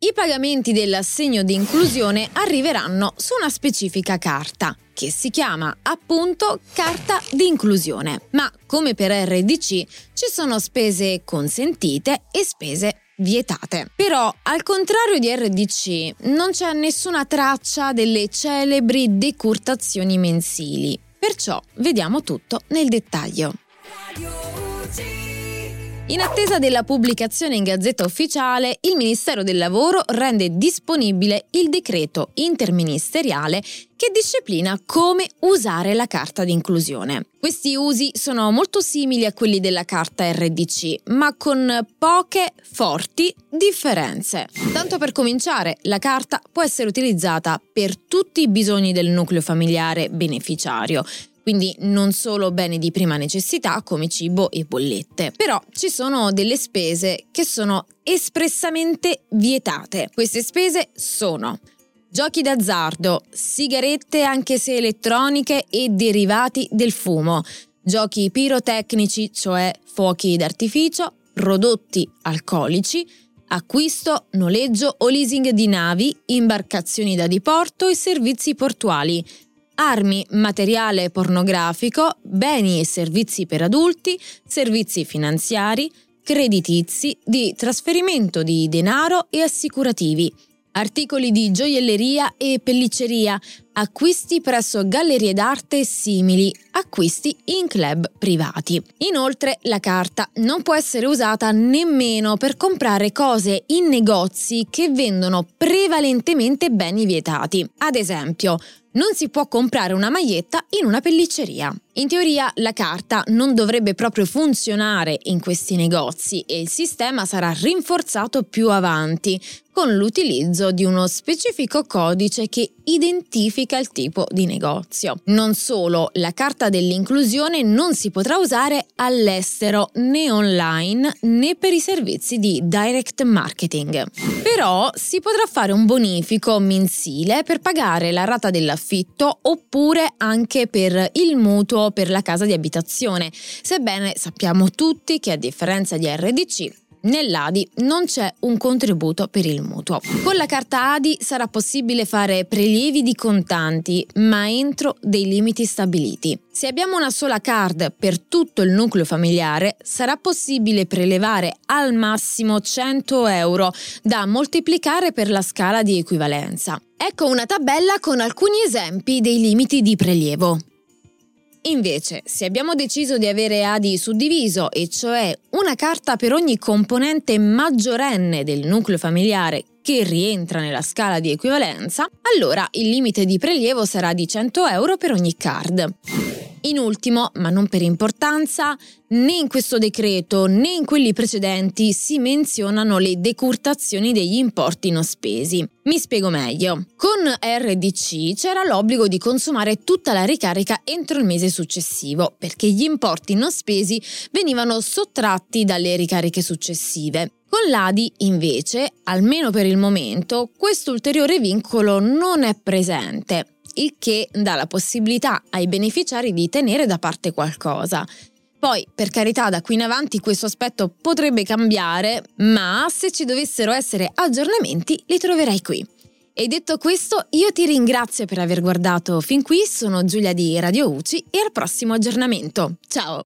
I pagamenti dell'assegno di inclusione arriveranno su una specifica carta, che si chiama appunto carta di inclusione. Ma come per RDC ci sono spese consentite e spese vietate. Però, al contrario di RDC, non c'è nessuna traccia delle celebri decurtazioni mensili. Perciò vediamo tutto nel dettaglio. In attesa della pubblicazione in Gazzetta Ufficiale, il Ministero del Lavoro rende disponibile il decreto interministeriale che disciplina come usare la carta di inclusione. Questi usi sono molto simili a quelli della carta RDC, ma con poche forti differenze. Tanto per cominciare, la carta può essere utilizzata per tutti i bisogni del nucleo familiare beneficiario, quindi non solo beni di prima necessità come cibo e bollette. Però ci sono delle spese che sono espressamente vietate. Queste spese sono giochi d'azzardo, sigarette anche se elettroniche e derivati del fumo, giochi pirotecnici, cioè fuochi d'artificio, prodotti alcolici, acquisto, noleggio o leasing di navi, imbarcazioni da diporto e servizi portuali, armi, materiale pornografico, beni e servizi per adulti, servizi finanziari, creditizi, di trasferimento di denaro e assicurativi, articoli di gioielleria e pellicceria, acquisti presso gallerie d'arte simili, acquisti in club privati. Inoltre la carta non può essere usata nemmeno per comprare cose in negozi che vendono prevalentemente beni vietati. Ad esempio, non si può comprare una maglietta in una pellicceria. In teoria la carta non dovrebbe proprio funzionare in questi negozi e il sistema sarà rinforzato più avanti con l'utilizzo di uno specifico codice che identifica il tipo di negozio. Non solo, la carta dell'inclusione non si potrà usare all'estero né online né per i servizi di direct marketing. Però si potrà fare un bonifico mensile per pagare la rata dell'affitto oppure anche per il mutuo per la casa di abitazione, sebbene sappiamo tutti che a differenza di RDC Nell'ADI non c'è un contributo per il mutuo. Con la carta ADI sarà possibile fare prelievi di contanti, ma entro dei limiti stabiliti. Se abbiamo una sola card per tutto il nucleo familiare, sarà possibile prelevare al massimo 100 euro da moltiplicare per la scala di equivalenza. Ecco una tabella con alcuni esempi dei limiti di prelievo. Invece, se abbiamo deciso di avere ADI suddiviso, e cioè una carta per ogni componente maggiorenne del nucleo familiare che rientra nella scala di equivalenza, allora il limite di prelievo sarà di 100 euro per ogni card. In ultimo, ma non per importanza, né in questo decreto né in quelli precedenti si menzionano le decurtazioni degli importi non spesi. Mi spiego meglio. Con RDC c'era l'obbligo di consumare tutta la ricarica entro il mese successivo, perché gli importi non spesi venivano sottratti dalle ricariche successive. Con l'ADI, invece, almeno per il momento, questo ulteriore vincolo non è presente il che dà la possibilità ai beneficiari di tenere da parte qualcosa. Poi, per carità, da qui in avanti questo aspetto potrebbe cambiare, ma se ci dovessero essere aggiornamenti li troverai qui. E detto questo, io ti ringrazio per aver guardato fin qui, sono Giulia di Radio UCI e al prossimo aggiornamento. Ciao!